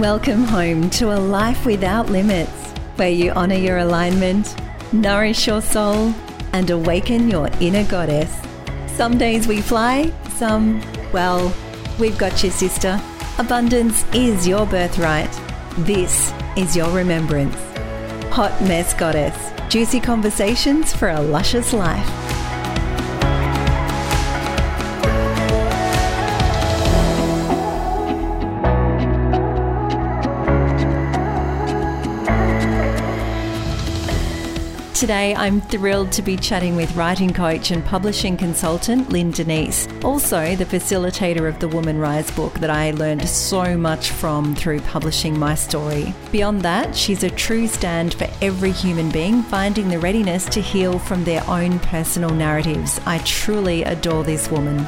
Welcome home to a life without limits, where you honor your alignment, nourish your soul, and awaken your inner goddess. Some days we fly, some, well, we've got you, sister. Abundance is your birthright. This is your remembrance. Hot Mess Goddess. Juicy conversations for a luscious life. Today, I'm thrilled to be chatting with writing coach and publishing consultant Lynn Denise, also the facilitator of the Woman Rise book that I learned so much from through publishing my story. Beyond that, she's a true stand for every human being finding the readiness to heal from their own personal narratives. I truly adore this woman.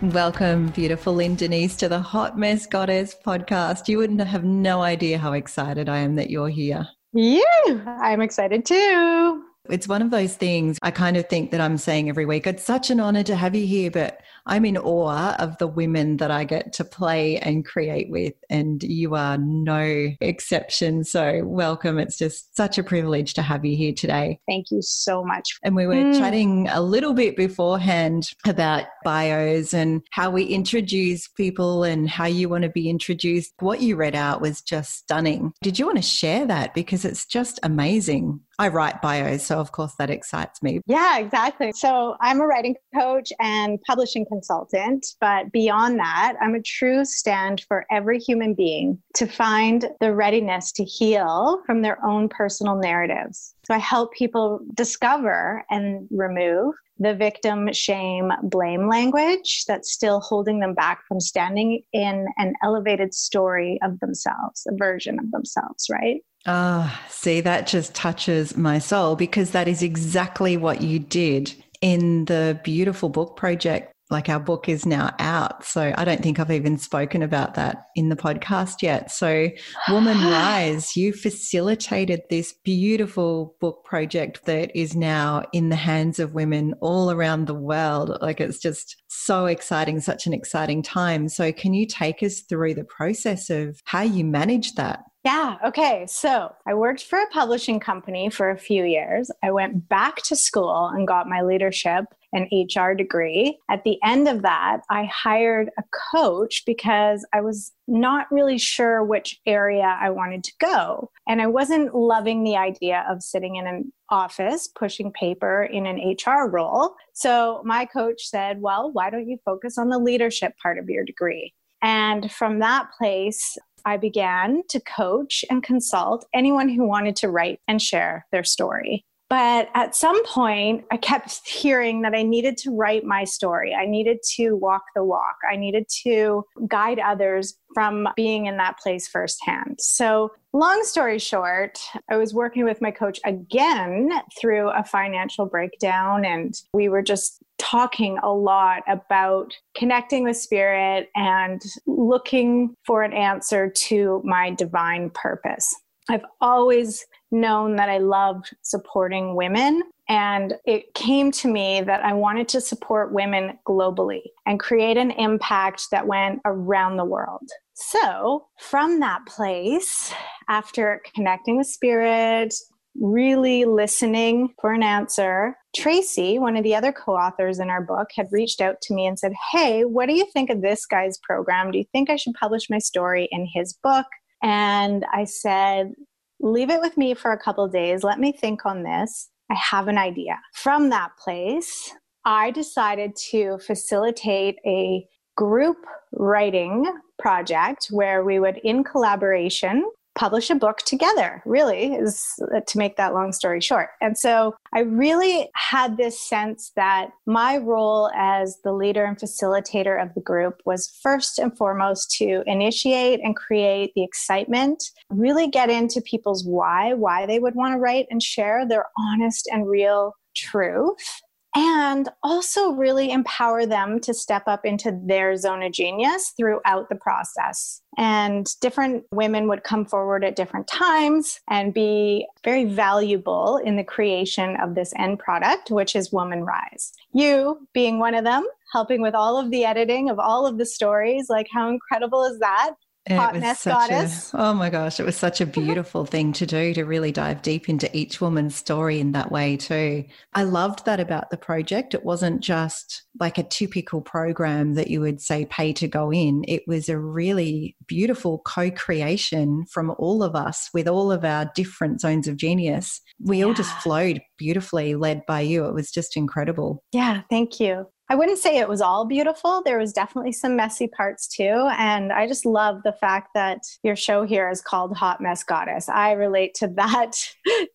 Welcome, beautiful Lynn Denise, to the Hot Mess Goddess podcast. You wouldn't have no idea how excited I am that you're here. Yeah, I'm excited too. It's one of those things I kind of think that I'm saying every week. It's such an honor to have you here, but I'm in awe of the women that I get to play and create with, and you are no exception. So, welcome. It's just such a privilege to have you here today. Thank you so much. And we were mm. chatting a little bit beforehand about bios and how we introduce people and how you want to be introduced. What you read out was just stunning. Did you want to share that? Because it's just amazing. I write bios, so of course that excites me. Yeah, exactly. So I'm a writing coach and publishing consultant, but beyond that, I'm a true stand for every human being to find the readiness to heal from their own personal narratives. So I help people discover and remove the victim shame blame language that's still holding them back from standing in an elevated story of themselves, a version of themselves, right? Ah, oh, see, that just touches my soul because that is exactly what you did in the beautiful book project like our book is now out. So I don't think I've even spoken about that in the podcast yet. So, Woman Rise, you facilitated this beautiful book project that is now in the hands of women all around the world. Like it's just so exciting, such an exciting time. So, can you take us through the process of how you managed that? Yeah. Okay. So I worked for a publishing company for a few years. I went back to school and got my leadership and HR degree. At the end of that, I hired a coach because I was not really sure which area I wanted to go. And I wasn't loving the idea of sitting in an office pushing paper in an HR role. So my coach said, Well, why don't you focus on the leadership part of your degree? And from that place, I began to coach and consult anyone who wanted to write and share their story. But at some point, I kept hearing that I needed to write my story. I needed to walk the walk. I needed to guide others from being in that place firsthand. So, long story short, I was working with my coach again through a financial breakdown, and we were just talking a lot about connecting with spirit and looking for an answer to my divine purpose. I've always known that I loved supporting women. And it came to me that I wanted to support women globally and create an impact that went around the world. So, from that place, after connecting with spirit, really listening for an answer, Tracy, one of the other co authors in our book, had reached out to me and said, Hey, what do you think of this guy's program? Do you think I should publish my story in his book? And I said, leave it with me for a couple days. Let me think on this. I have an idea. From that place, I decided to facilitate a group writing project where we would, in collaboration, publish a book together, really, is uh, to make that long story short. And so I really had this sense that my role as the leader and facilitator of the group was first and foremost to initiate and create the excitement, really get into people's why, why they would want to write and share their honest and real truth and also really empower them to step up into their zone of genius throughout the process. And different women would come forward at different times and be very valuable in the creation of this end product, which is Woman Rise. You, being one of them, helping with all of the editing of all of the stories. Like, how incredible is that? Hot mess goddess. A, oh my gosh, it was such a beautiful thing to do to really dive deep into each woman's story in that way too. I loved that about the project. It wasn't just like a typical program that you would say pay to go in. It was a really beautiful co-creation from all of us with all of our different zones of genius. We yeah. all just flowed beautifully led by you. It was just incredible. Yeah, thank you. I wouldn't say it was all beautiful. There was definitely some messy parts too. And I just love the fact that your show here is called Hot Mess Goddess. I relate to that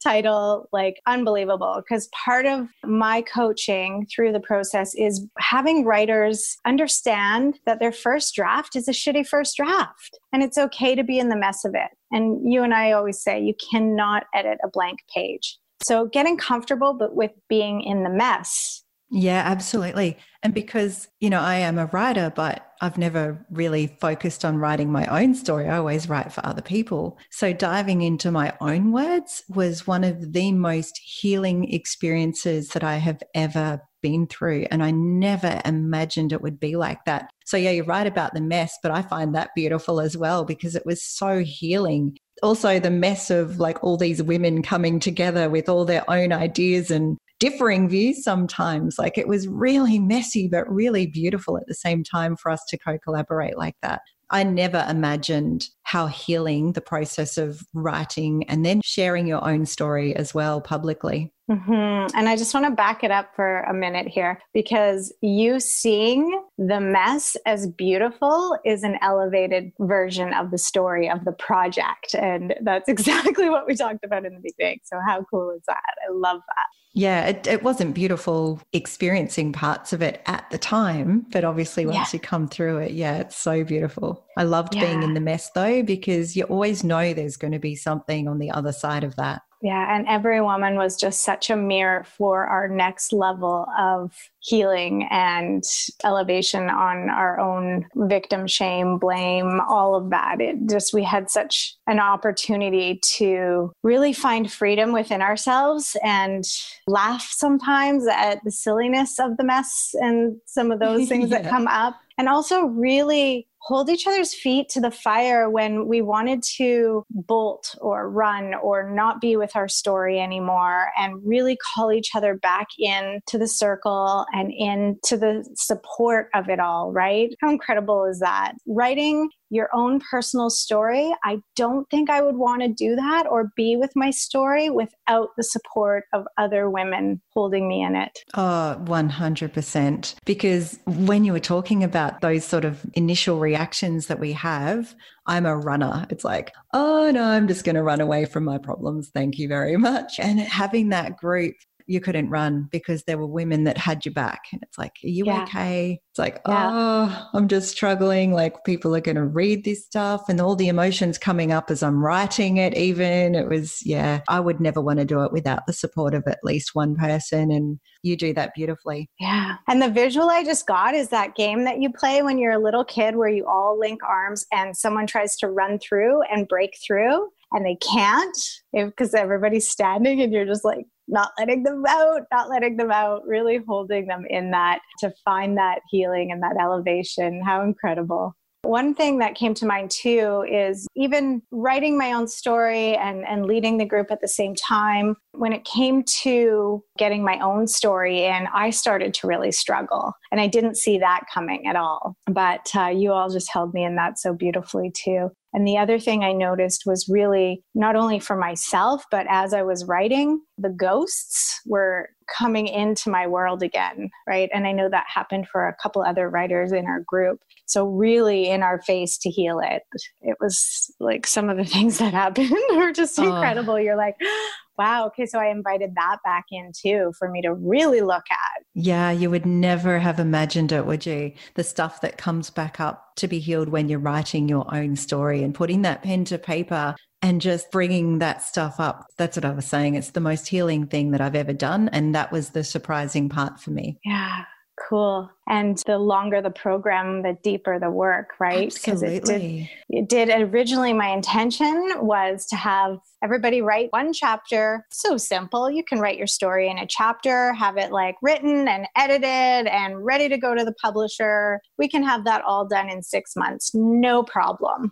title like unbelievable because part of my coaching through the process is having writers understand that their first draft is a shitty first draft and it's okay to be in the mess of it. And you and I always say you cannot edit a blank page. So getting comfortable but with being in the mess yeah, absolutely. And because, you know, I am a writer, but I've never really focused on writing my own story. I always write for other people. So diving into my own words was one of the most healing experiences that I have ever been through. And I never imagined it would be like that. So, yeah, you're right about the mess, but I find that beautiful as well because it was so healing also the mess of like all these women coming together with all their own ideas and differing views sometimes. Like it was really messy, but really beautiful at the same time for us to co collaborate like that. I never imagined how healing the process of writing and then sharing your own story as well publicly. Mm-hmm. And I just want to back it up for a minute here because you seeing the mess as beautiful is an elevated version of the story of the project. And that's exactly what we talked about in the beginning. So, how cool is that? I love that. Yeah, it, it wasn't beautiful experiencing parts of it at the time, but obviously once yeah. you come through it, yeah, it's so beautiful. I loved yeah. being in the mess though, because you always know there's going to be something on the other side of that. Yeah, and every woman was just such a mirror for our next level of healing and elevation on our own victim shame, blame, all of that. It just, we had such an opportunity to really find freedom within ourselves and laugh sometimes at the silliness of the mess and some of those things yeah. that come up. And also really hold each other's feet to the fire when we wanted to bolt or run or not be with our story anymore and really call each other back in to the circle and into the support of it all, right? How incredible is that? Writing your own personal story, I don't think I would want to do that or be with my story without the support of other women holding me in it. Oh, 100%. Because when you were talking about those sort of initial reactions that we have, I'm a runner. It's like, oh no, I'm just going to run away from my problems. Thank you very much. And having that group you couldn't run because there were women that had your back. And it's like, are you yeah. okay? It's like, yeah. oh, I'm just struggling. Like people are going to read this stuff and all the emotions coming up as I'm writing it, even. It was, yeah, I would never want to do it without the support of at least one person. And you do that beautifully. Yeah. And the visual I just got is that game that you play when you're a little kid where you all link arms and someone tries to run through and break through and they can't because everybody's standing and you're just like not letting them out, not letting them out, really holding them in that to find that healing and that elevation. How incredible. One thing that came to mind too is even writing my own story and, and leading the group at the same time. When it came to getting my own story in, I started to really struggle. And I didn't see that coming at all. But uh, you all just held me in that so beautifully too. And the other thing I noticed was really not only for myself, but as I was writing, the ghosts were coming into my world again, right? And I know that happened for a couple other writers in our group. So, really in our face to heal it. It was like some of the things that happened were just incredible. Oh. You're like, wow, okay, so I invited that back in too for me to really look at. Yeah, you would never have imagined it, would you? The stuff that comes back up to be healed when you're writing your own story and putting that pen to paper and just bringing that stuff up. That's what I was saying. It's the most healing thing that I've ever done. And that was the surprising part for me. Yeah. cool. And the longer the program, the deeper the work, right? Absolutely. It did, it did originally, my intention was to have everybody write one chapter. So simple. You can write your story in a chapter, have it like written and edited and ready to go to the publisher. We can have that all done in six months, no problem.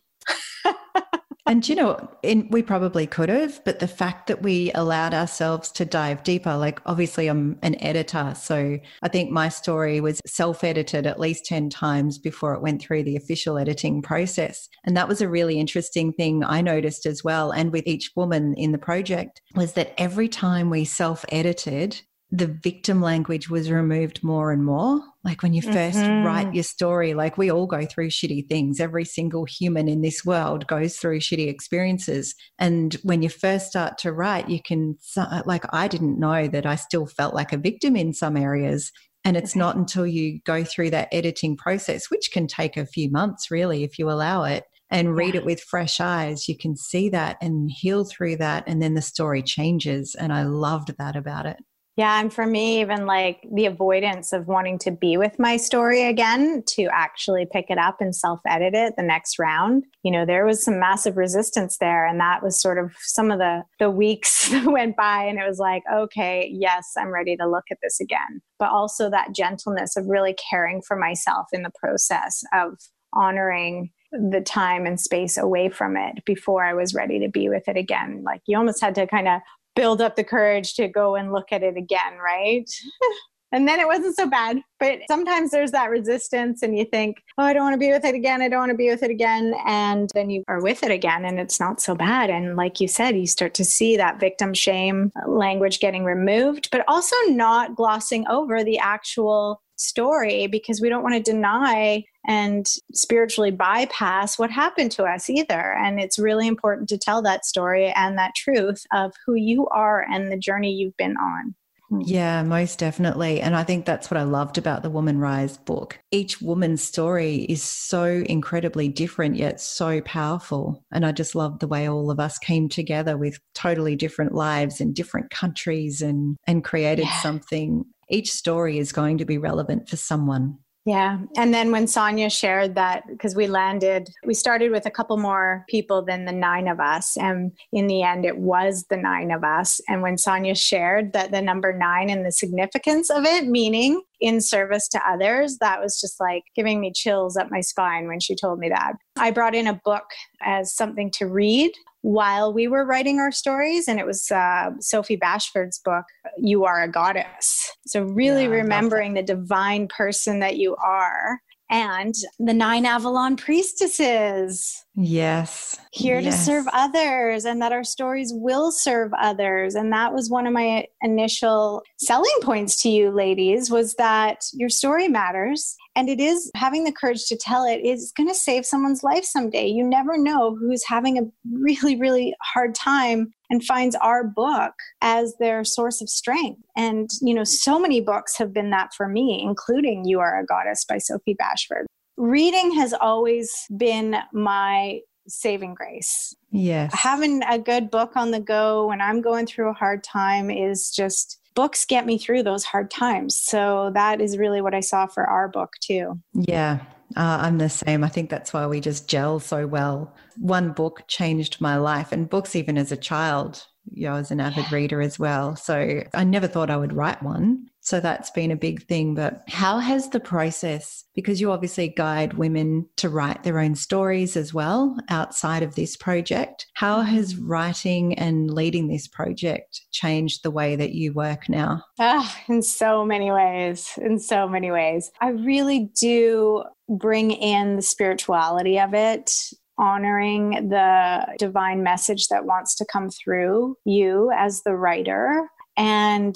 and you know, in, we probably could have, but the fact that we allowed ourselves to dive deeper, like obviously I'm an editor. So I think my story was self edited at least 10 times before it went through the official editing process. And that was a really interesting thing I noticed as well. And with each woman in the project was that every time we self edited, the victim language was removed more and more. Like when you 1st mm-hmm. write your story, like we all go through shitty things. Every single human in this world goes through shitty experiences. And when you first start to write, you can, like, I didn't know that I still felt like a victim in some areas. And it's okay. not until you go through that editing process, which can take a few months really, if you allow it, and read it with fresh eyes, you can see that and heal through that. And then the story changes. And I loved that about it. Yeah, and for me, even like the avoidance of wanting to be with my story again to actually pick it up and self edit it the next round, you know, there was some massive resistance there. And that was sort of some of the, the weeks that went by. And it was like, okay, yes, I'm ready to look at this again. But also that gentleness of really caring for myself in the process of honoring the time and space away from it before I was ready to be with it again. Like you almost had to kind of build up the courage to go and look at it again, right? and then it wasn't so bad. But sometimes there's that resistance, and you think, oh, I don't want to be with it again. I don't want to be with it again. And then you are with it again, and it's not so bad. And like you said, you start to see that victim shame language getting removed, but also not glossing over the actual story because we don't want to deny and spiritually bypass what happened to us either. And it's really important to tell that story and that truth of who you are and the journey you've been on. Hmm. Yeah, most definitely. And I think that's what I loved about the Woman Rise book. Each woman's story is so incredibly different, yet so powerful. And I just love the way all of us came together with totally different lives in different countries and, and created yeah. something. Each story is going to be relevant for someone. Yeah. And then when Sonia shared that, because we landed, we started with a couple more people than the nine of us. And in the end, it was the nine of us. And when Sonia shared that the number nine and the significance of it, meaning in service to others, that was just like giving me chills up my spine when she told me that. I brought in a book as something to read while we were writing our stories. And it was uh, Sophie Bashford's book, You Are a Goddess. So, really yeah, remembering the divine person that you are and the nine Avalon priestesses. Yes. Here yes. to serve others, and that our stories will serve others. And that was one of my initial selling points to you, ladies, was that your story matters. And it is having the courage to tell it is going to save someone's life someday. You never know who's having a really, really hard time and finds our book as their source of strength. And, you know, so many books have been that for me, including You Are a Goddess by Sophie Bashford. Reading has always been my saving grace. Yes. Having a good book on the go when I'm going through a hard time is just books get me through those hard times. So that is really what I saw for our book too. Yeah. Uh, I'm the same. I think that's why we just gel so well. One book changed my life, and books, even as a child, you know, I was an avid reader as well. So I never thought I would write one. So that's been a big thing. But how has the process, because you obviously guide women to write their own stories as well outside of this project, how has writing and leading this project changed the way that you work now? Ah, in so many ways. In so many ways. I really do bring in the spirituality of it honoring the divine message that wants to come through you as the writer and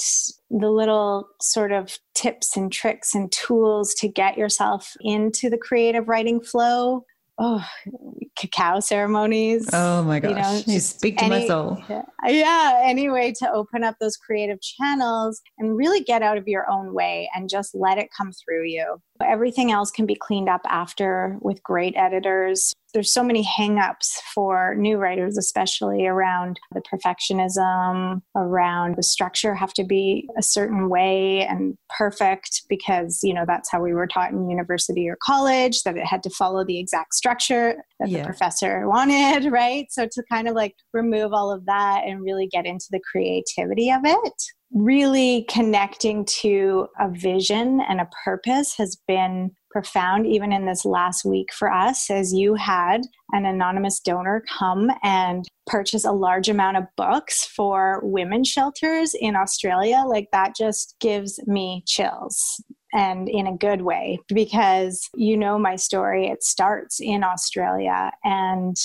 the little sort of tips and tricks and tools to get yourself into the creative writing flow. Oh, cacao ceremonies. Oh my gosh. You, know, you speak to any, my soul. Yeah. Any way to open up those creative channels and really get out of your own way and just let it come through you. Everything else can be cleaned up after with great editors. There's so many hangups for new writers, especially around the perfectionism, around the structure have to be a certain way and perfect because, you know, that's how we were taught in university or college, that it had to follow the exact structure that yeah. the professor wanted, right? So to kind of like remove all of that and really get into the creativity of it really connecting to a vision and a purpose has been profound even in this last week for us as you had an anonymous donor come and purchase a large amount of books for women's shelters in Australia. Like that just gives me chills and in a good way because you know my story. It starts in Australia and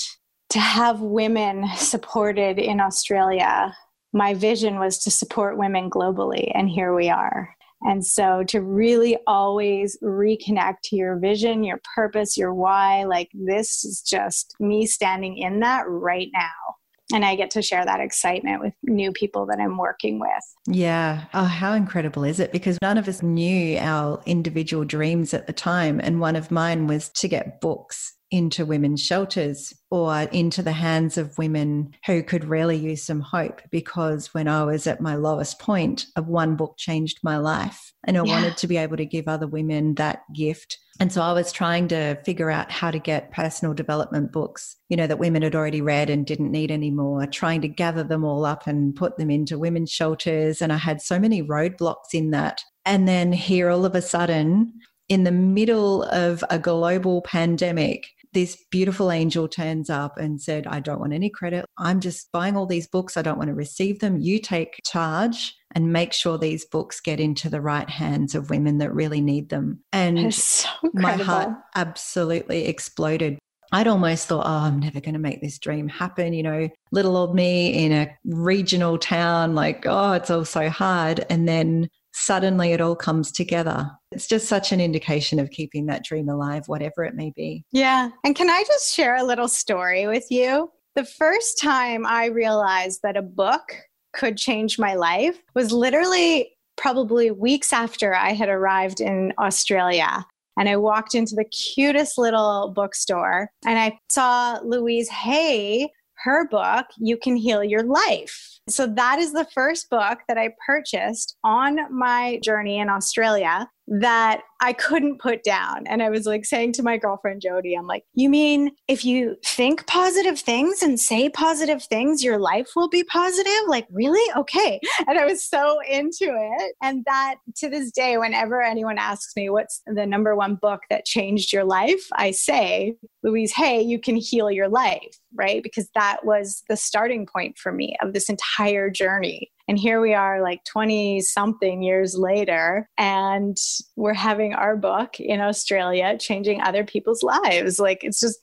to have women supported in Australia my vision was to support women globally, and here we are. And so to really always reconnect to your vision, your purpose, your why, like this is just me standing in that right now. And I get to share that excitement with new people that I'm working with. Yeah. Oh, how incredible is it? Because none of us knew our individual dreams at the time. And one of mine was to get books into women's shelters or into the hands of women who could really use some hope because when I was at my lowest point, of one book changed my life and I yeah. wanted to be able to give other women that gift. And so I was trying to figure out how to get personal development books, you know, that women had already read and didn't need anymore, trying to gather them all up and put them into women's shelters. And I had so many roadblocks in that. And then here all of a sudden, in the middle of a global pandemic, this beautiful angel turns up and said, I don't want any credit. I'm just buying all these books. I don't want to receive them. You take charge and make sure these books get into the right hands of women that really need them. And so my heart absolutely exploded. I'd almost thought, oh, I'm never going to make this dream happen. You know, little old me in a regional town, like, oh, it's all so hard. And then suddenly it all comes together. It's just such an indication of keeping that dream alive, whatever it may be. Yeah. And can I just share a little story with you? The first time I realized that a book could change my life was literally probably weeks after I had arrived in Australia. And I walked into the cutest little bookstore and I saw Louise Hay, her book, You Can Heal Your Life. So that is the first book that I purchased on my journey in Australia that I couldn't put down. And I was like saying to my girlfriend Jody, I'm like, you mean if you think positive things and say positive things, your life will be positive? Like, really? Okay. And I was so into it. And that to this day, whenever anyone asks me what's the number one book that changed your life, I say, Louise Hay, you can heal your life, right? Because that was the starting point for me of this entire journey. And here we are, like 20 something years later, and we're having our book in Australia changing other people's lives. Like it's just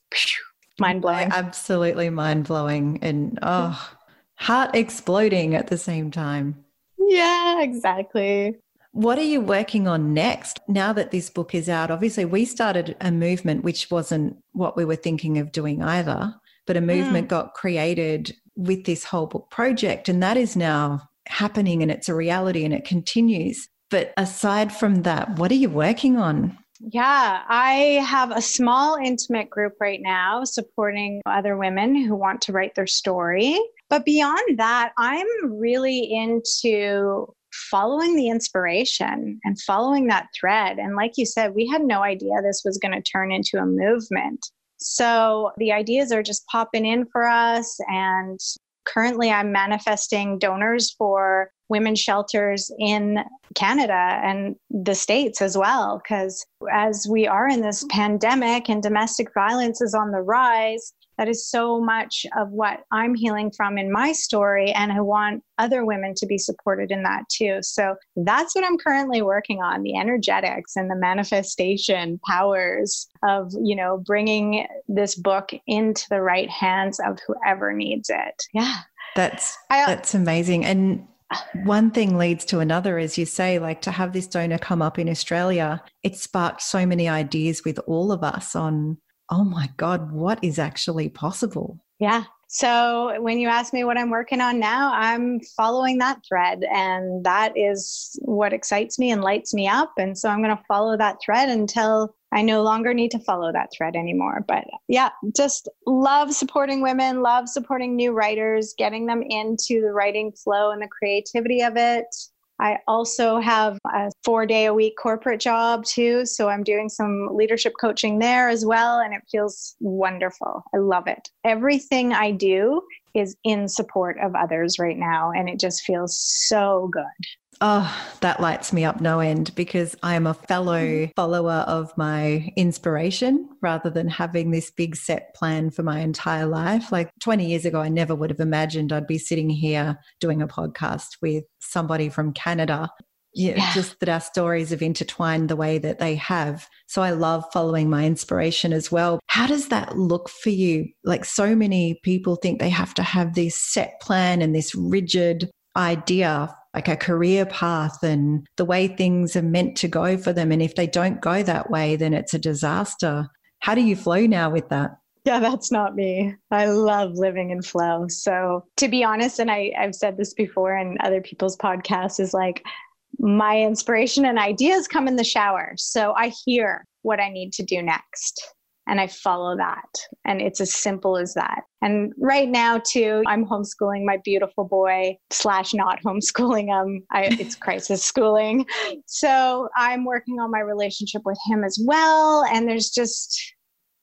mind blowing. Absolutely mind blowing. And oh, heart exploding at the same time. Yeah, exactly. What are you working on next now that this book is out? Obviously, we started a movement which wasn't what we were thinking of doing either, but a movement mm. got created with this whole book project. And that is now happening and it's a reality and it continues. But aside from that, what are you working on? Yeah, I have a small intimate group right now supporting other women who want to write their story. But beyond that, I'm really into following the inspiration and following that thread. And like you said, we had no idea this was going to turn into a movement. So the ideas are just popping in for us. And currently I'm manifesting donors for women's shelters in Canada and the States as well. Because as we are in this pandemic and domestic violence is on the rise, that is so much of what I'm healing from in my story. And I want other women to be supported in that too. So that's what I'm currently working on the energetics and the manifestation powers of, you know, bringing this book into the right hands of whoever needs it. Yeah. That's, that's amazing. And one thing leads to another, as you say, like to have this donor come up in Australia, it sparked so many ideas with all of us on oh my God, what is actually possible? Yeah. So when you ask me what I'm working on now, I'm following that thread. And that is what excites me and lights me up. And so I'm going to follow that thread until I no longer need to follow that thread anymore. But yeah, just love supporting women, love supporting new writers, getting them into the writing flow and the creativity of it. I also have a four day a week corporate job too. So I'm doing some leadership coaching there as well. And it feels wonderful. I love it. Everything I do is in support of others right now. And it just feels so good. Oh, that lights me up no end because I am a fellow follower of my inspiration rather than having this big set plan for my entire life. Like 20 years ago, I never would have imagined I'd be sitting here doing a podcast with somebody from Canada. Yeah, yeah, just that our stories have intertwined the way that they have. So I love following my inspiration as well. How does that look for you? Like so many people think they have to have this set plan and this rigid idea like a career path and the way things are meant to go for them. And if they don't go that way, then it's a disaster. How do you flow now with that? Yeah, that's not me. I love living in flow. So, to be honest, and I, I've said this before in other people's podcasts, is like my inspiration and ideas come in the shower. So, I hear what I need to do next and I follow that. And it's as simple as that. And right now, too, I'm homeschooling my beautiful boy slash not homeschooling him. I, it's crisis schooling. So I'm working on my relationship with him as well. And there's just,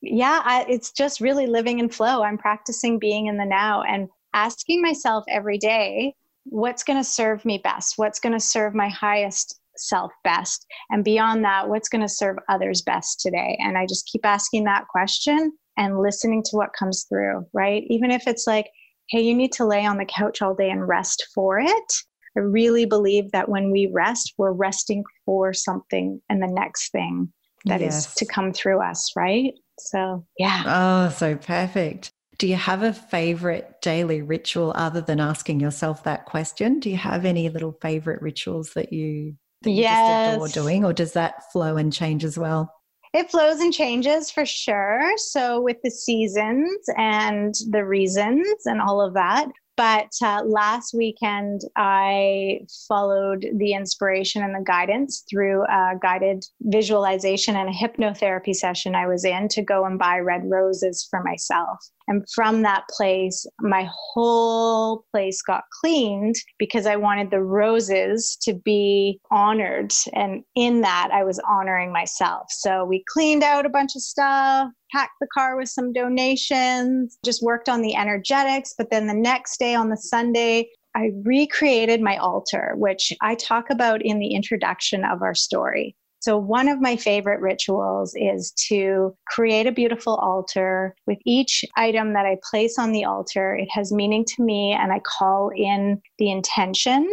yeah, I, it's just really living in flow. I'm practicing being in the now and asking myself every day, what's going to serve me best? What's going to serve my highest self best. And beyond that what's going to serve others best today? And i just keep asking that question and listening to what comes through right? Even if it's like hey you need to lay on the couch all day and rest for it. I really believe that when we rest we're resting for something and the next thing that yes. is to come through us right? So yeah. Oh so perfect. Do you have a favorite daily ritual other than asking yourself that question? Do you have any little favorite rituals that you that you yes. just adore doing, or does that flow and change as well? It flows and changes for sure. So, with the seasons and the reasons and all of that. But uh, last weekend, I followed the inspiration and the guidance through a guided visualization and a hypnotherapy session I was in to go and buy red roses for myself. And from that place, my whole place got cleaned because I wanted the roses to be honored. And in that, I was honoring myself. So we cleaned out a bunch of stuff, packed the car with some donations, just worked on the energetics. But then the next day on the Sunday, I recreated my altar, which I talk about in the introduction of our story. So, one of my favorite rituals is to create a beautiful altar. With each item that I place on the altar, it has meaning to me, and I call in the intention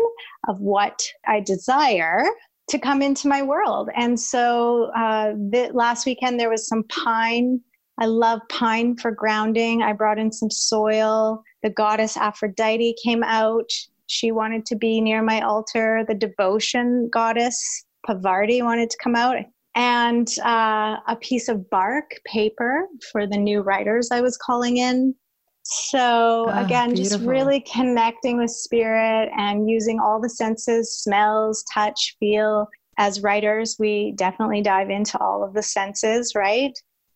of what I desire to come into my world. And so, uh, the, last weekend there was some pine. I love pine for grounding. I brought in some soil. The goddess Aphrodite came out. She wanted to be near my altar. The devotion goddess Pavarti wanted to come out, and uh, a piece of bark paper for the new writers I was calling in. So, oh, again, beautiful. just really connecting with spirit and using all the senses smells, touch, feel. As writers, we definitely dive into all of the senses, right?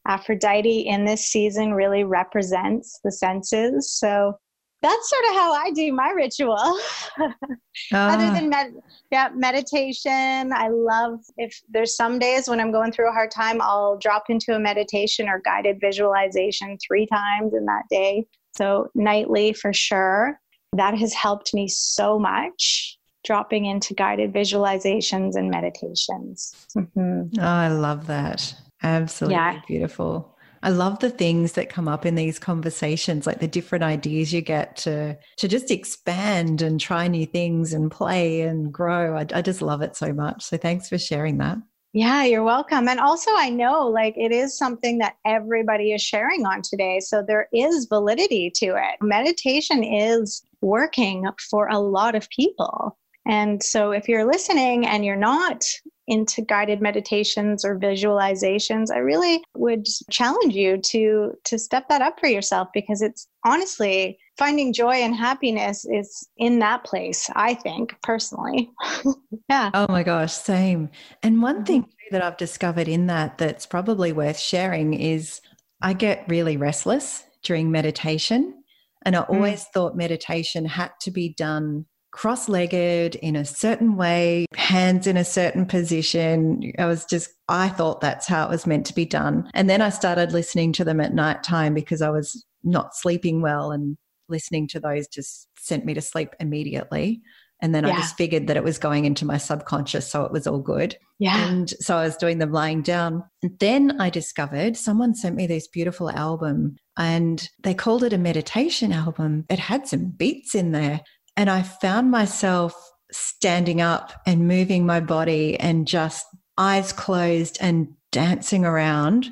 Aphrodite in this season really represents the senses. So, that's sort of how I do my ritual. Other than med- yeah, meditation, I love if there's some days when I'm going through a hard time, I'll drop into a meditation or guided visualization three times in that day. So nightly for sure. That has helped me so much dropping into guided visualizations and meditations. Mm-hmm. Oh, I love that. Absolutely yeah. beautiful. I love the things that come up in these conversations, like the different ideas you get to to just expand and try new things and play and grow. I, I just love it so much. So thanks for sharing that. Yeah, you're welcome. And also, I know like it is something that everybody is sharing on today. So there is validity to it. Meditation is working for a lot of people. And so if you're listening and you're not into guided meditations or visualizations, I really would challenge you to to step that up for yourself because it's honestly finding joy and happiness is in that place, I think personally. yeah. Oh my gosh, same. And one thing mm-hmm. that I've discovered in that that's probably worth sharing is I get really restless during meditation. And I mm. always mm. thought meditation had to be done cross legged in a certain way, hands in a certain position. I was just, I thought that's how it was meant to be done. And then I started listening to them at night time because I was not sleeping well and listening to those just sent me to sleep immediately. And then yeah. I just figured that it was going into my subconscious, so it was all good. Yeah. And so I was doing them lying down. And then I discovered someone sent me this beautiful album and they called it a meditation album. It had some beats in there. And I found myself standing up and moving my body and just eyes closed and dancing around.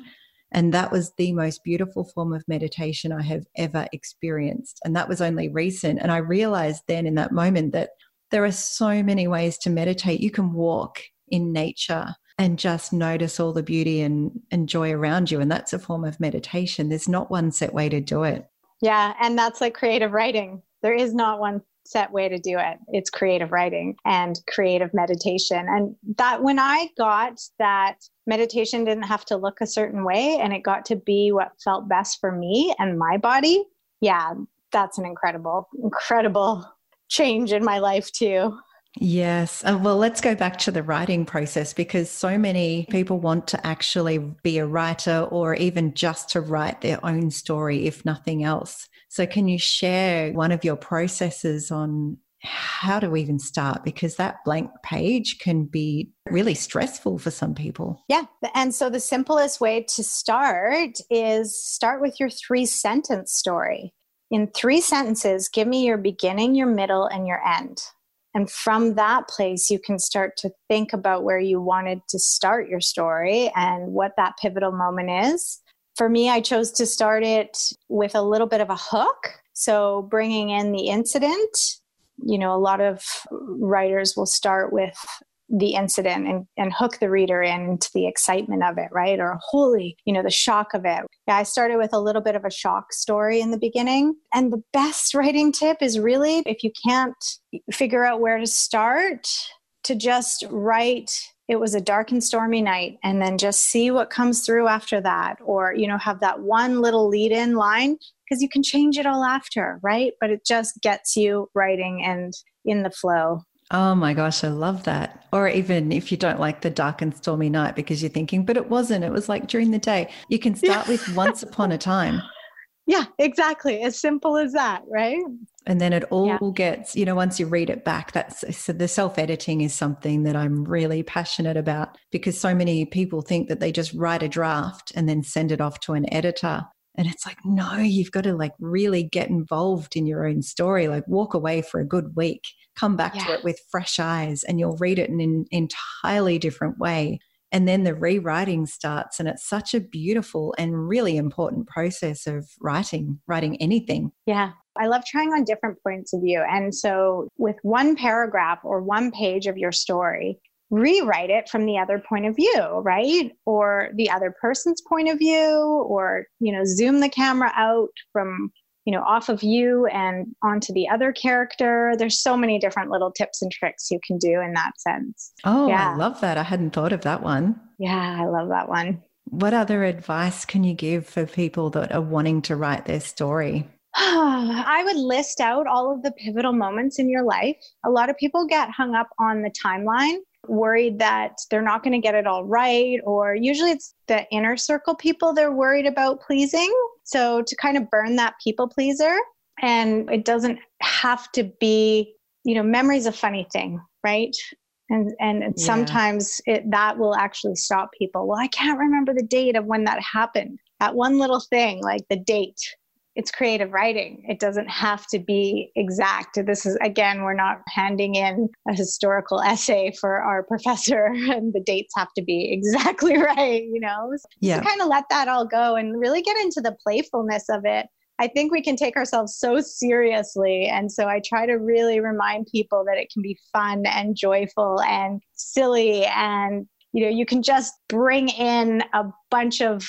And that was the most beautiful form of meditation I have ever experienced. And that was only recent. And I realized then in that moment that there are so many ways to meditate. You can walk in nature and just notice all the beauty and, and joy around you. And that's a form of meditation. There's not one set way to do it. Yeah. And that's like creative writing. There is not one set way to do it. It's creative writing and creative meditation. And that when I got that meditation didn't have to look a certain way and it got to be what felt best for me and my body, yeah, that's an incredible, incredible change in my life too. Yes. Uh, well, let's go back to the writing process because so many people want to actually be a writer or even just to write their own story, if nothing else. So, can you share one of your processes on how to even start? Because that blank page can be really stressful for some people. Yeah. And so, the simplest way to start is start with your three sentence story. In three sentences, give me your beginning, your middle, and your end. And from that place, you can start to think about where you wanted to start your story and what that pivotal moment is. For me, I chose to start it with a little bit of a hook. So, bringing in the incident. You know, a lot of writers will start with the incident and, and hook the reader into the excitement of it, right? Or holy, you know, the shock of it. Yeah, I started with a little bit of a shock story in the beginning. And the best writing tip is really if you can't figure out where to start, to just write it was a dark and stormy night and then just see what comes through after that or you know have that one little lead in line because you can change it all after right but it just gets you writing and in the flow Oh my gosh, I love that. Or even if you don't like the dark and stormy night because you're thinking, but it wasn't, it was like during the day. You can start with once upon a time. Yeah, exactly. As simple as that, right? And then it all yeah. gets, you know, once you read it back, that's so the self editing is something that I'm really passionate about because so many people think that they just write a draft and then send it off to an editor. And it's like, no, you've got to like really get involved in your own story, like walk away for a good week, come back yeah. to it with fresh eyes, and you'll read it in an entirely different way. And then the rewriting starts, and it's such a beautiful and really important process of writing, writing anything. Yeah. I love trying on different points of view. And so, with one paragraph or one page of your story, rewrite it from the other point of view right or the other person's point of view or you know zoom the camera out from you know off of you and onto the other character. There's so many different little tips and tricks you can do in that sense. Oh yeah. i love that. I hadn't thought of that one. Yeah i love that one. What other advice can you give for people that are wanting to write their story? I would list out all of the pivotal moments in your life. A lot of people get hung up on the timeline worried that they're not going to get it all right, or usually it's the inner circle people they're worried about pleasing. So to kind of burn that people pleaser, and it doesn't have to be, you know, memory's a funny thing, right? And and yeah. sometimes it that will actually stop people. Well, I can't remember the date of when that happened. That one little thing, like the date, it's creative writing. It doesn't have to be exact. This is, again, we're not handing in a historical essay for our professor and the dates have to be exactly right, you know? Yeah. kind of let that all go and really get into the playfulness of it. I think we can take ourselves so seriously. And so I try to really remind people that it can be fun and joyful and silly. And, you know, you can just bring in a bunch of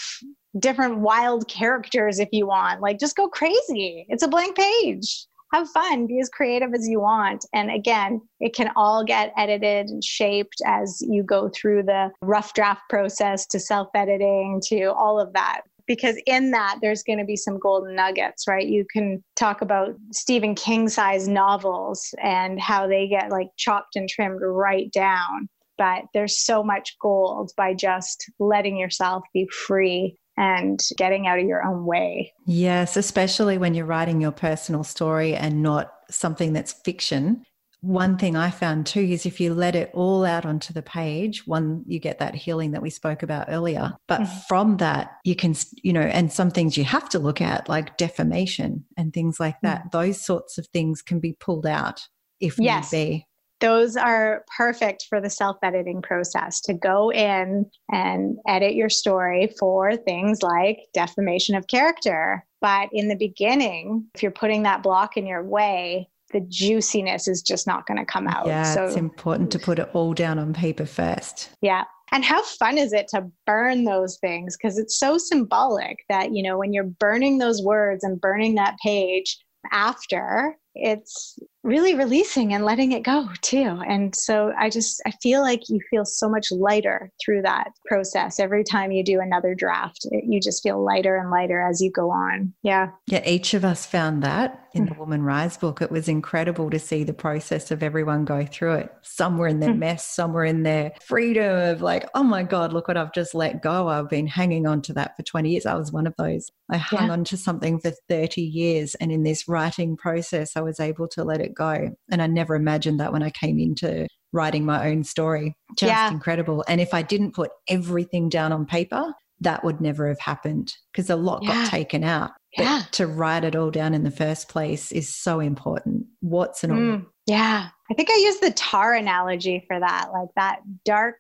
different wild characters if you want. Like, just go crazy. It's a blank page. Have fun, be as creative as you want. And again, it can all get edited and shaped as you go through the rough draft process to self editing to all of that because in that there's going to be some golden nuggets, right? You can talk about Stephen King size novels and how they get like chopped and trimmed right down. But there's so much gold by just letting yourself be free and getting out of your own way. Yes, especially when you're writing your personal story and not something that's fiction one thing I found too is if you let it all out onto the page, one, you get that healing that we spoke about earlier. But mm-hmm. from that, you can, you know, and some things you have to look at, like defamation and things like that. Mm-hmm. Those sorts of things can be pulled out if yes. need be. Those are perfect for the self editing process to go in and edit your story for things like defamation of character. But in the beginning, if you're putting that block in your way, the juiciness is just not going to come out. Yeah, so, it's important to put it all down on paper first. Yeah. And how fun is it to burn those things? Because it's so symbolic that, you know, when you're burning those words and burning that page after, it's really releasing and letting it go too. And so I just, I feel like you feel so much lighter through that process. Every time you do another draft, it, you just feel lighter and lighter as you go on. Yeah. Yeah. Each of us found that in the mm. Woman Rise book. It was incredible to see the process of everyone go through it. Some were in their mm. mess, some were in their freedom of like, oh my God, look what I've just let go. I've been hanging on to that for 20 years. I was one of those. I hung yeah. on to something for 30 years. And in this writing process, I was able to let it go. And I never imagined that when I came into writing my own story. Just yeah. incredible. And if I didn't put everything down on paper, that would never have happened because a lot yeah. got taken out. Yeah. But to write it all down in the first place is so important. What's an mm, Yeah. I think I use the tar analogy for that, like that dark,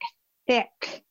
thick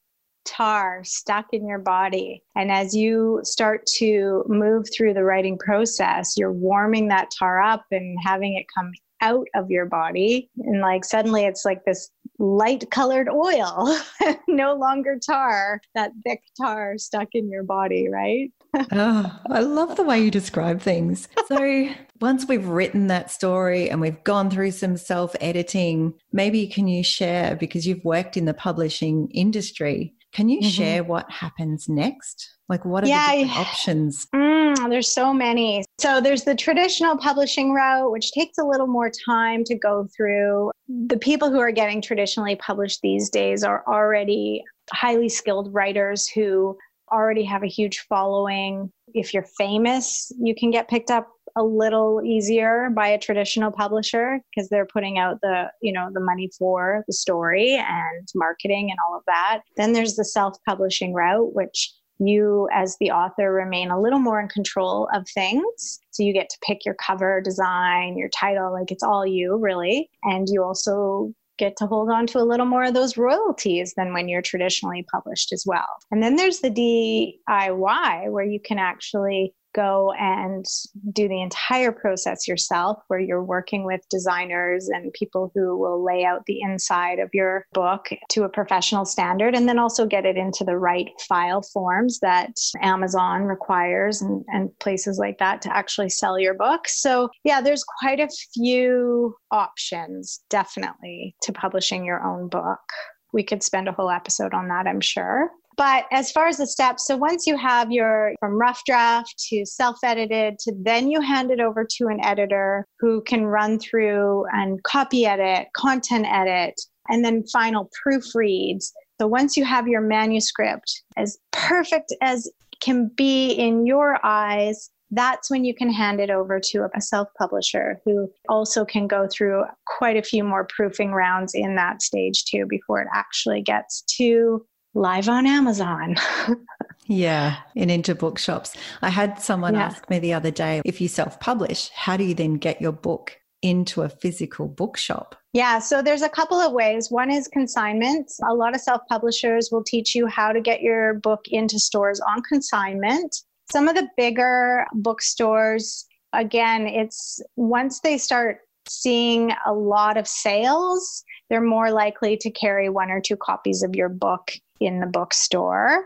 tar stuck in your body. And as you start to move through the writing process, you're warming that tar up and having it come out of your body. And like suddenly it's like this light colored oil, no longer tar, that thick tar stuck in your body, right? oh, I love the way you describe things. So, once we've written that story and we've gone through some self editing, maybe can you share because you've worked in the publishing industry? Can you mm-hmm. share what happens next? Like, what are yeah, the options? Mm, there's so many. So, there's the traditional publishing route, which takes a little more time to go through. The people who are getting traditionally published these days are already highly skilled writers who already have a huge following. If you're famous, you can get picked up a little easier by a traditional publisher because they're putting out the you know the money for the story and marketing and all of that. Then there's the self-publishing route which you as the author remain a little more in control of things. So you get to pick your cover design your title like it's all you really. And you also get to hold on to a little more of those royalties than when you're traditionally published as well. And then there's the DIY where you can actually go and do the entire process yourself, where you're working with designers and people who will lay out the inside of your book to a professional standard, and then also get it into the right file forms that Amazon requires and, and places like that to actually sell your book. So, yeah, there's quite a few options, definitely, to publishing your own book. We could spend a whole episode on that, I'm sure. But as far as the steps, so once you have your from rough draft to self edited to then you hand it over to an editor who can run through and copy edit, content edit, and then final proofreads. So once you have your manuscript as perfect as can be in your eyes, that's when you can hand it over to a self publisher who also can go through quite a few more proofing rounds in that stage too before it actually gets to live on Amazon. yeah, and into bookshops. I had someone yeah. ask me the other day if you self publish, how do you then get your book into a physical bookshop? Yeah, so there's a couple of ways. One is consignment. A lot of self publishers will teach you how to get your book into stores on consignment. Some of the bigger bookstores, again, it's once they start seeing a lot of sales, they're more likely to carry one or two copies of your book in the bookstore.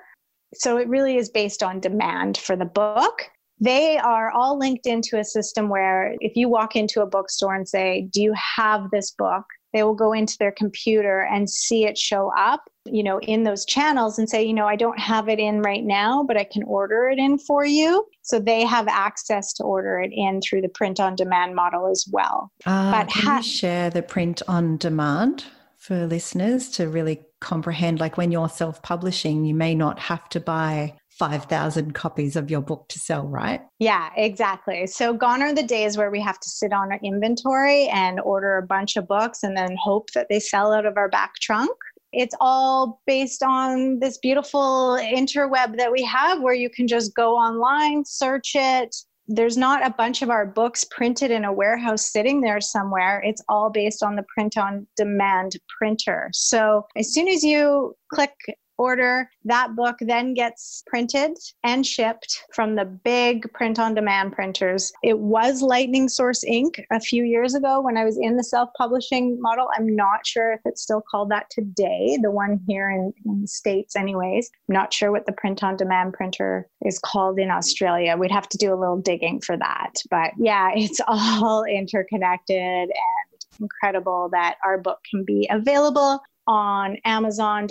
So it really is based on demand for the book. They are all linked into a system where if you walk into a bookstore and say, Do you have this book? they will go into their computer and see it show up you know in those channels and say you know i don't have it in right now but i can order it in for you so they have access to order it in through the print on demand model as well uh, but can ha- you share the print on demand for listeners to really comprehend like when you're self-publishing you may not have to buy 5,000 copies of your book to sell, right? Yeah, exactly. So, gone are the days where we have to sit on our inventory and order a bunch of books and then hope that they sell out of our back trunk. It's all based on this beautiful interweb that we have where you can just go online, search it. There's not a bunch of our books printed in a warehouse sitting there somewhere. It's all based on the print on demand printer. So, as soon as you click order. That book then gets printed and shipped from the big print on demand printers. It was Lightning Source Inc a few years ago when I was in the self publishing model. I'm not sure if it's still called that today, the one here in, in the States, anyways. I'm not sure what the print on demand printer is called in Australia. We'd have to do a little digging for that. But yeah, it's all interconnected and incredible that our book can be available on amazon.uk,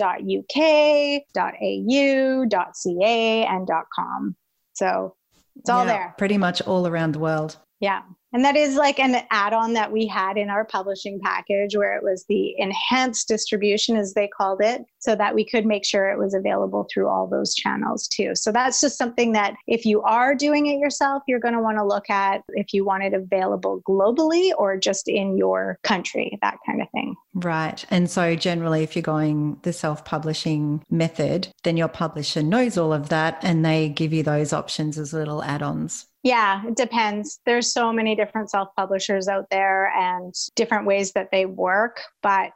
.au, .ca, and .com. So it's all yeah, there. Pretty much all around the world. Yeah. And that is like an add on that we had in our publishing package where it was the enhanced distribution, as they called it, so that we could make sure it was available through all those channels too. So that's just something that if you are doing it yourself, you're going to want to look at if you want it available globally or just in your country, that kind of thing. Right. And so generally, if you're going the self publishing method, then your publisher knows all of that and they give you those options as little add ons. Yeah, it depends. There's so many different self publishers out there and different ways that they work, but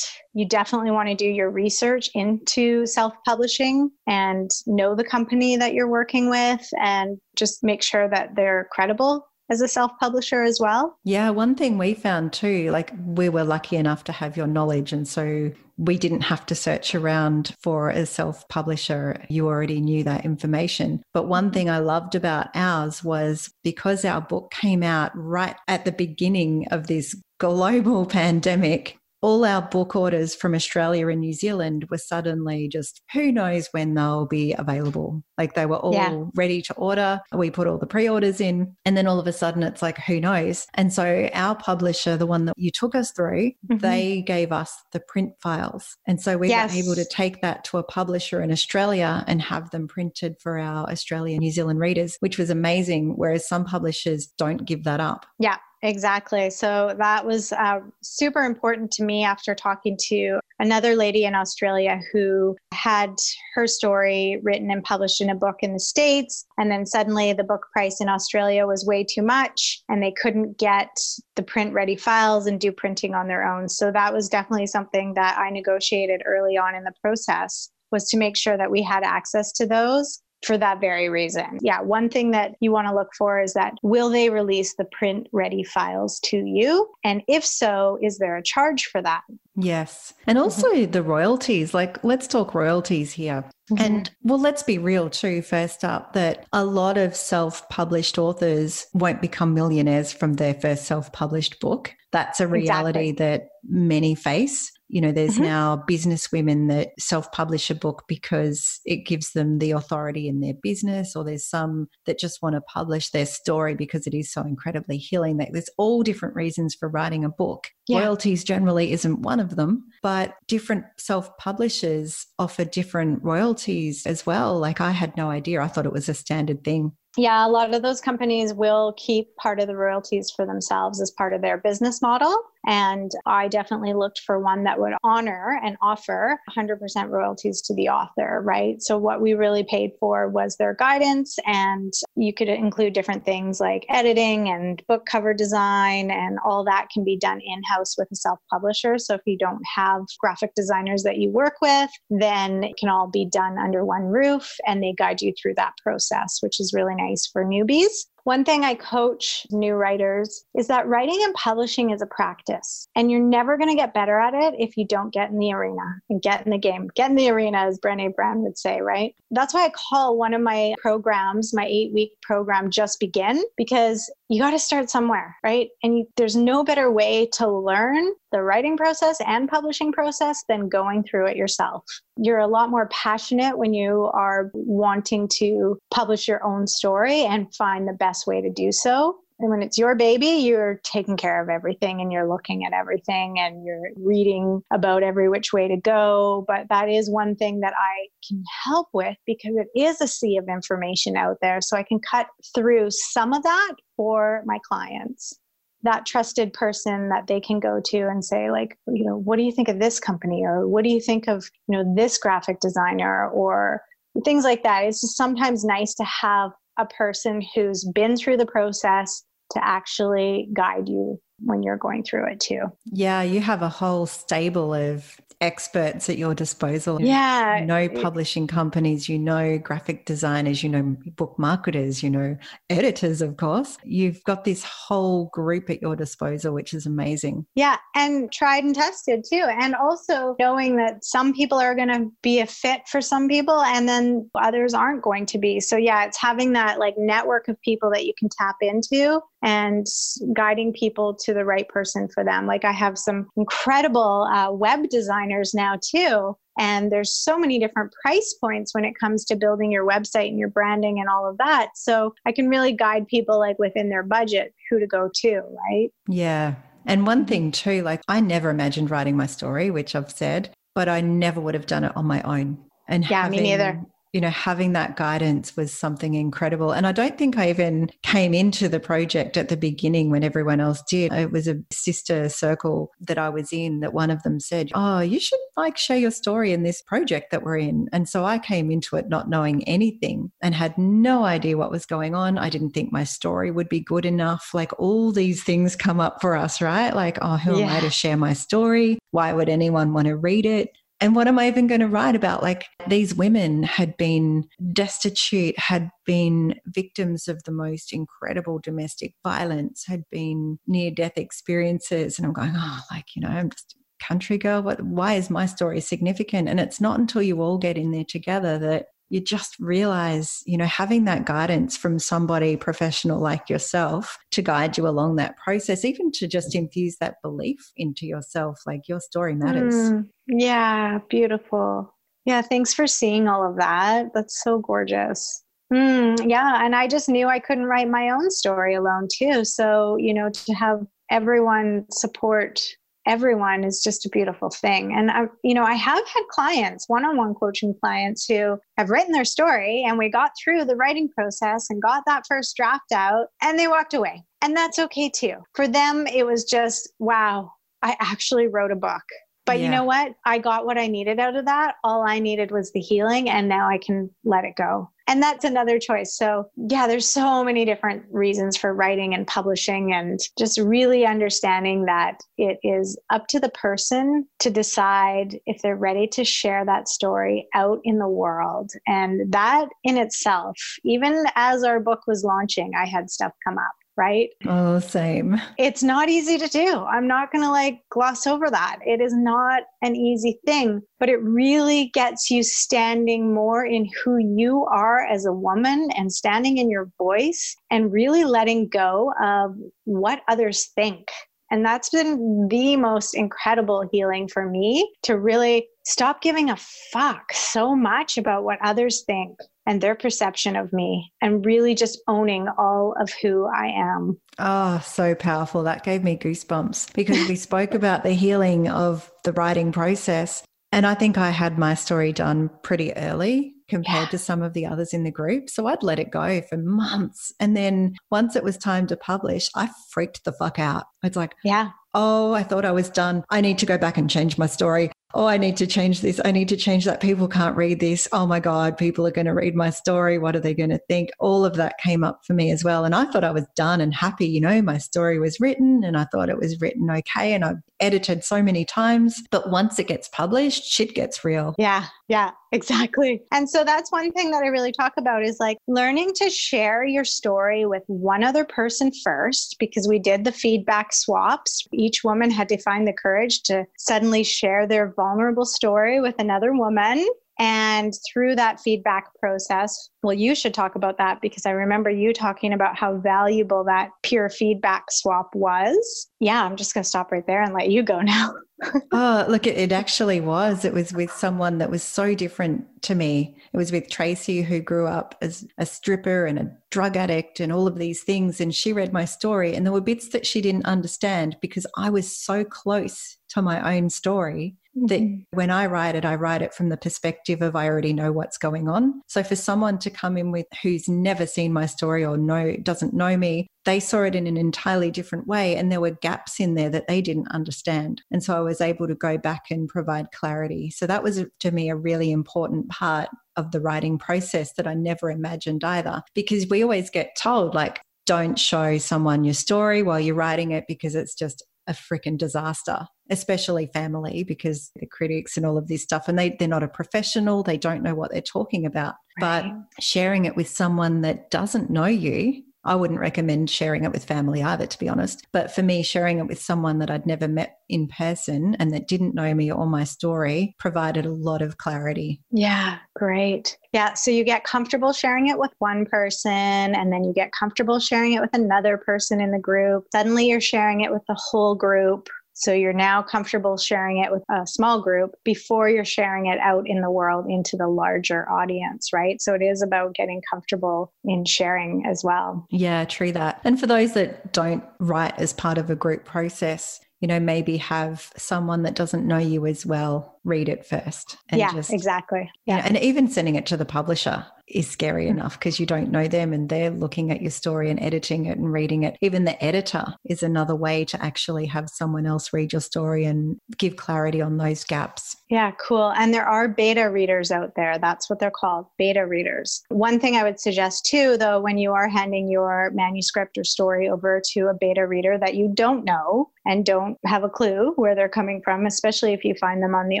you definitely want to do your research into self publishing and know the company that you're working with and just make sure that they're credible as a self publisher as well? Yeah, one thing we found too, like we were lucky enough to have your knowledge. And so we didn't have to search around for a self publisher. You already knew that information. But one thing I loved about ours was because our book came out right at the beginning of this global pandemic, all our book orders from Australia and New Zealand were suddenly just who knows when they'll be available. Like they were all yeah. ready to order. We put all the pre orders in, and then all of a sudden it's like, who knows? And so our publisher, the one that you took us through, mm-hmm. they gave us the print files. And so we yes. were able to take that to a publisher in Australia and have them printed for our Australian New Zealand readers, which was amazing. Whereas some publishers don't give that up. Yeah. Exactly. So that was uh, super important to me after talking to another lady in Australia who had her story written and published in a book in the States. And then suddenly the book price in Australia was way too much and they couldn't get the print ready files and do printing on their own. So that was definitely something that I negotiated early on in the process was to make sure that we had access to those for that very reason. Yeah, one thing that you want to look for is that will they release the print ready files to you? And if so, is there a charge for that? Yes. And also mm-hmm. the royalties. Like, let's talk royalties here. Mm-hmm. And well, let's be real too, first up, that a lot of self published authors won't become millionaires from their first self published book. That's a reality exactly. that many face. You know, there's mm-hmm. now business women that self publish a book because it gives them the authority in their business, or there's some that just want to publish their story because it is so incredibly healing. That there's all different reasons for writing a book. Yeah. Royalties generally isn't one of them, but different self publishers offer different royalties as well. Like I had no idea. I thought it was a standard thing. Yeah, a lot of those companies will keep part of the royalties for themselves as part of their business model. And I definitely looked for one that would honor and offer 100% royalties to the author, right? So, what we really paid for was their guidance, and you could include different things like editing and book cover design, and all that can be done in house with a self publisher. So if you don't have graphic designers that you work with, then it can all be done under one roof and they guide you through that process, which is really nice for newbies. One thing I coach new writers is that writing and publishing is a practice, and you're never going to get better at it if you don't get in the arena and get in the game. Get in the arena, as Brene Brown would say, right? That's why I call one of my programs, my eight week program, Just Begin, because you got to start somewhere, right? And you, there's no better way to learn the writing process and publishing process than going through it yourself. You're a lot more passionate when you are wanting to publish your own story and find the best way to do so. And when it's your baby, you're taking care of everything and you're looking at everything and you're reading about every which way to go. But that is one thing that I can help with because it is a sea of information out there. So I can cut through some of that for my clients. That trusted person that they can go to and say, like, you know, what do you think of this company? Or what do you think of, you know, this graphic designer? Or things like that. It's just sometimes nice to have a person who's been through the process to actually guide you when you're going through it too. Yeah, you have a whole stable of experts at your disposal. Yeah. You know publishing companies, you know graphic designers, you know book marketers, you know editors, of course. You've got this whole group at your disposal, which is amazing. Yeah. And tried and tested too. And also knowing that some people are going to be a fit for some people and then others aren't going to be. So, yeah, it's having that like network of people that you can tap into and guiding people to the right person for them. Like I have some incredible uh, web designers now too. And there's so many different price points when it comes to building your website and your branding and all of that. So I can really guide people like within their budget who to go to, right? Yeah. And one thing too, like I never imagined writing my story, which I've said, but I never would have done it on my own. And yeah, having, me neither you know, having that guidance was something incredible. And I don't think I even came into the project at the beginning when everyone else did. It was a sister circle that I was in that one of them said, Oh, you should like share your story in this project that we're in. And so I came into it not knowing anything and had no idea what was going on. I didn't think my story would be good enough. Like all these things come up for us, right? Like, oh, who yeah. am I to share my story? Why would anyone want to read it? And what am I even going to write about? Like these women had been destitute, had been victims of the most incredible domestic violence, had been near death experiences. And I'm going, oh, like, you know, I'm just a country girl. What, why is my story significant? And it's not until you all get in there together that you just realize, you know, having that guidance from somebody professional like yourself to guide you along that process, even to just infuse that belief into yourself, like your story matters. Mm, yeah, beautiful. Yeah, thanks for seeing all of that. That's so gorgeous. Mm, yeah, and I just knew I couldn't write my own story alone too. So, you know, to have everyone support everyone is just a beautiful thing. And I, you know, I have had clients, one-on-one coaching clients who have written their story and we got through the writing process and got that first draft out and they walked away. And that's okay too. For them it was just, wow, I actually wrote a book. But yeah. you know what? I got what I needed out of that. All I needed was the healing and now I can let it go and that's another choice. So yeah there's so many different reasons for writing and publishing and just really understanding that it is up to the person to decide if they're ready to share that story out in the world. And that in itself even as our book was launching i had stuff come up right? Oh, same. It's not easy to do. I'm not going to like gloss over that. It is not an easy thing, but it really gets you standing more in who you are as a woman and standing in your voice and really letting go of what others think. And that's been the most incredible healing for me to really stop giving a fuck so much about what others think and their perception of me and really just owning all of who I am. Oh, so powerful. That gave me goosebumps because we spoke about the healing of the writing process. And I think I had my story done pretty early compared yeah. to some of the others in the group. So I'd let it go for months. And then once it was time to publish, I freaked the fuck out. It's like, yeah. Oh, I thought I was done. I need to go back and change my story oh, I need to change this. I need to change that. People can't read this. Oh my God, people are going to read my story. What are they going to think? All of that came up for me as well. And I thought I was done and happy. You know, my story was written and I thought it was written okay. And I've edited so many times. But once it gets published, shit gets real. Yeah. Yeah, exactly. And so that's one thing that I really talk about is like learning to share your story with one other person first, because we did the feedback swaps. Each woman had to find the courage to suddenly share their vulnerable story with another woman. And through that feedback process, well, you should talk about that because I remember you talking about how valuable that peer feedback swap was. Yeah, I'm just going to stop right there and let you go now. oh, look, it, it actually was. It was with someone that was so different to me. It was with Tracy, who grew up as a stripper and a drug addict and all of these things. And she read my story, and there were bits that she didn't understand because I was so close to my own story that mm-hmm. when I write it, I write it from the perspective of I already know what's going on. So for someone to come in with who's never seen my story or know doesn't know me, they saw it in an entirely different way and there were gaps in there that they didn't understand. And so I was able to go back and provide clarity. So that was to me a really important part of the writing process that I never imagined either because we always get told like don't show someone your story while you're writing it because it's just a freaking disaster, especially family, because the critics and all of this stuff, and they, they're not a professional, they don't know what they're talking about. Right. But sharing it with someone that doesn't know you I wouldn't recommend sharing it with family either, to be honest. But for me, sharing it with someone that I'd never met in person and that didn't know me or my story provided a lot of clarity. Yeah, great. Yeah. So you get comfortable sharing it with one person and then you get comfortable sharing it with another person in the group. Suddenly you're sharing it with the whole group. So you're now comfortable sharing it with a small group before you're sharing it out in the world into the larger audience, right? So it is about getting comfortable in sharing as well. Yeah, true that. And for those that don't write as part of a group process, you know, maybe have someone that doesn't know you as well read it first. And yeah, just, exactly. Yeah. You know, and even sending it to the publisher is scary enough because you don't know them and they're looking at your story and editing it and reading it. Even the editor is another way to actually have someone else read your story and give clarity on those gaps. Yeah, cool. And there are beta readers out there. That's what they're called beta readers. One thing I would suggest too, though, when you are handing your manuscript or story over to a beta reader that you don't know and don't have a clue where they're coming from, especially if you find them on the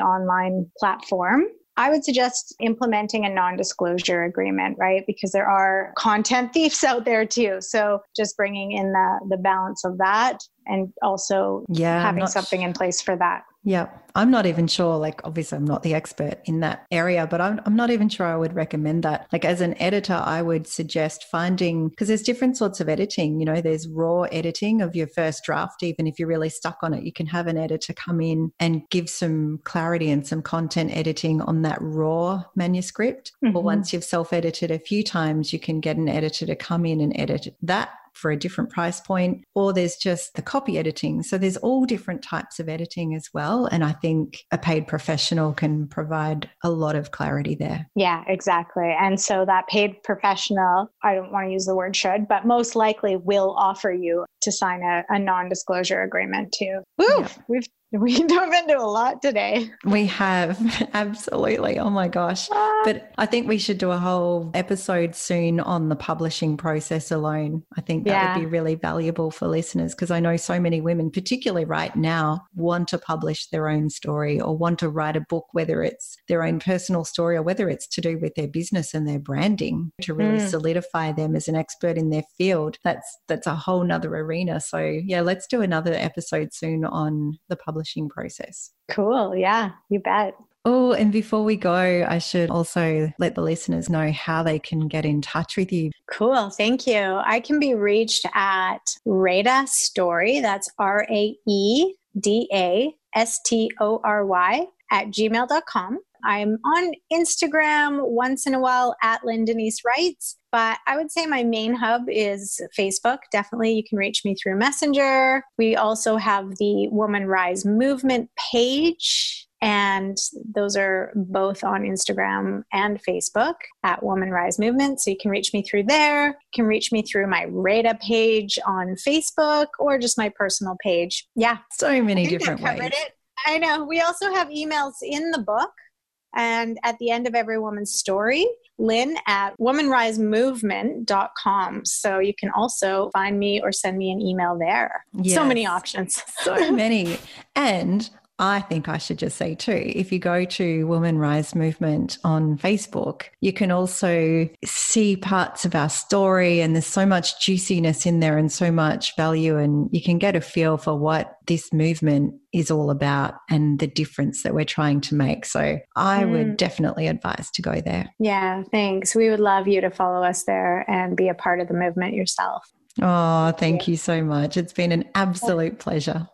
online platform, I would suggest implementing a non disclosure agreement, right? Because there are content thieves out there too. So just bringing in the, the balance of that and also yeah, having something in place for that. Yeah. I'm not even sure, like, obviously, I'm not the expert in that area, but I'm, I'm not even sure I would recommend that. Like, as an editor, I would suggest finding, because there's different sorts of editing. You know, there's raw editing of your first draft. Even if you're really stuck on it, you can have an editor come in and give some clarity and some content editing on that raw manuscript. Mm-hmm. Or once you've self edited a few times, you can get an editor to come in and edit that for a different price point, or there's just the copy editing. So there's all different types of editing as well. And I think a paid professional can provide a lot of clarity there. Yeah, exactly. And so that paid professional, I don't want to use the word should, but most likely will offer you to sign a, a non disclosure agreement too. Woo! Yeah. We've We dove into a lot today. We have, absolutely. Oh my gosh. Ah. But I think we should do a whole episode soon on the publishing process alone. I think that yeah. would be really valuable for listeners because I know so many women, particularly right now, want to publish their own story or want to write a book, whether it's their own personal story or whether it's to do with their business and their branding to really mm. solidify them as an expert in their field. That's that's a whole nother arena. So yeah, let's do another episode soon on the publishing publishing process. Cool. Yeah, you bet. Oh, and before we go, I should also let the listeners know how they can get in touch with you. Cool. Thank you. I can be reached at Raeda Story. That's R A E D A S T O R Y at gmail.com. I'm on Instagram once in a while at Lynn Denise Writes, but I would say my main hub is Facebook. Definitely, you can reach me through Messenger. We also have the Woman Rise Movement page. And those are both on Instagram and Facebook at Woman Rise Movement. So you can reach me through there. You can reach me through my Raeda page on Facebook or just my personal page. Yeah. So many different ways. It. I know. We also have emails in the book and at the end of every woman's story, lynn at womanrisemovement.com. So you can also find me or send me an email there. Yes. So many options. so many. And I think I should just say too, if you go to Woman Rise Movement on Facebook, you can also see parts of our story and there's so much juiciness in there and so much value and you can get a feel for what this movement is all about and the difference that we're trying to make. So I mm. would definitely advise to go there. Yeah, thanks. We would love you to follow us there and be a part of the movement yourself. Oh, thank you so much. It's been an absolute pleasure.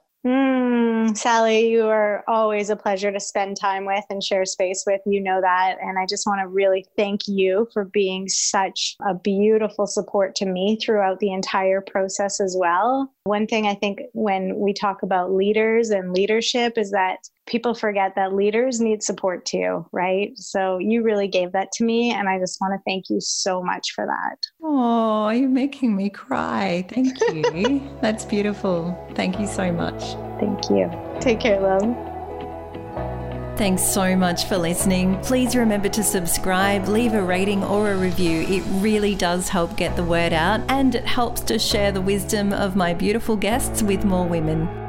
Mm, Sally, you are always a pleasure to spend time with and share space with. You know that. And I just want to really thank you for being such a beautiful support to me throughout the entire process as well. One thing I think when we talk about leaders and leadership is that people forget that leaders need support too, right? So you really gave that to me. And I just want to thank you so much for that. Oh, you're making me cry. Thank you. That's beautiful. Thank you so much. Thank you. Take care, love. Thanks so much for listening. Please remember to subscribe, leave a rating or a review. It really does help get the word out and it helps to share the wisdom of my beautiful guests with more women.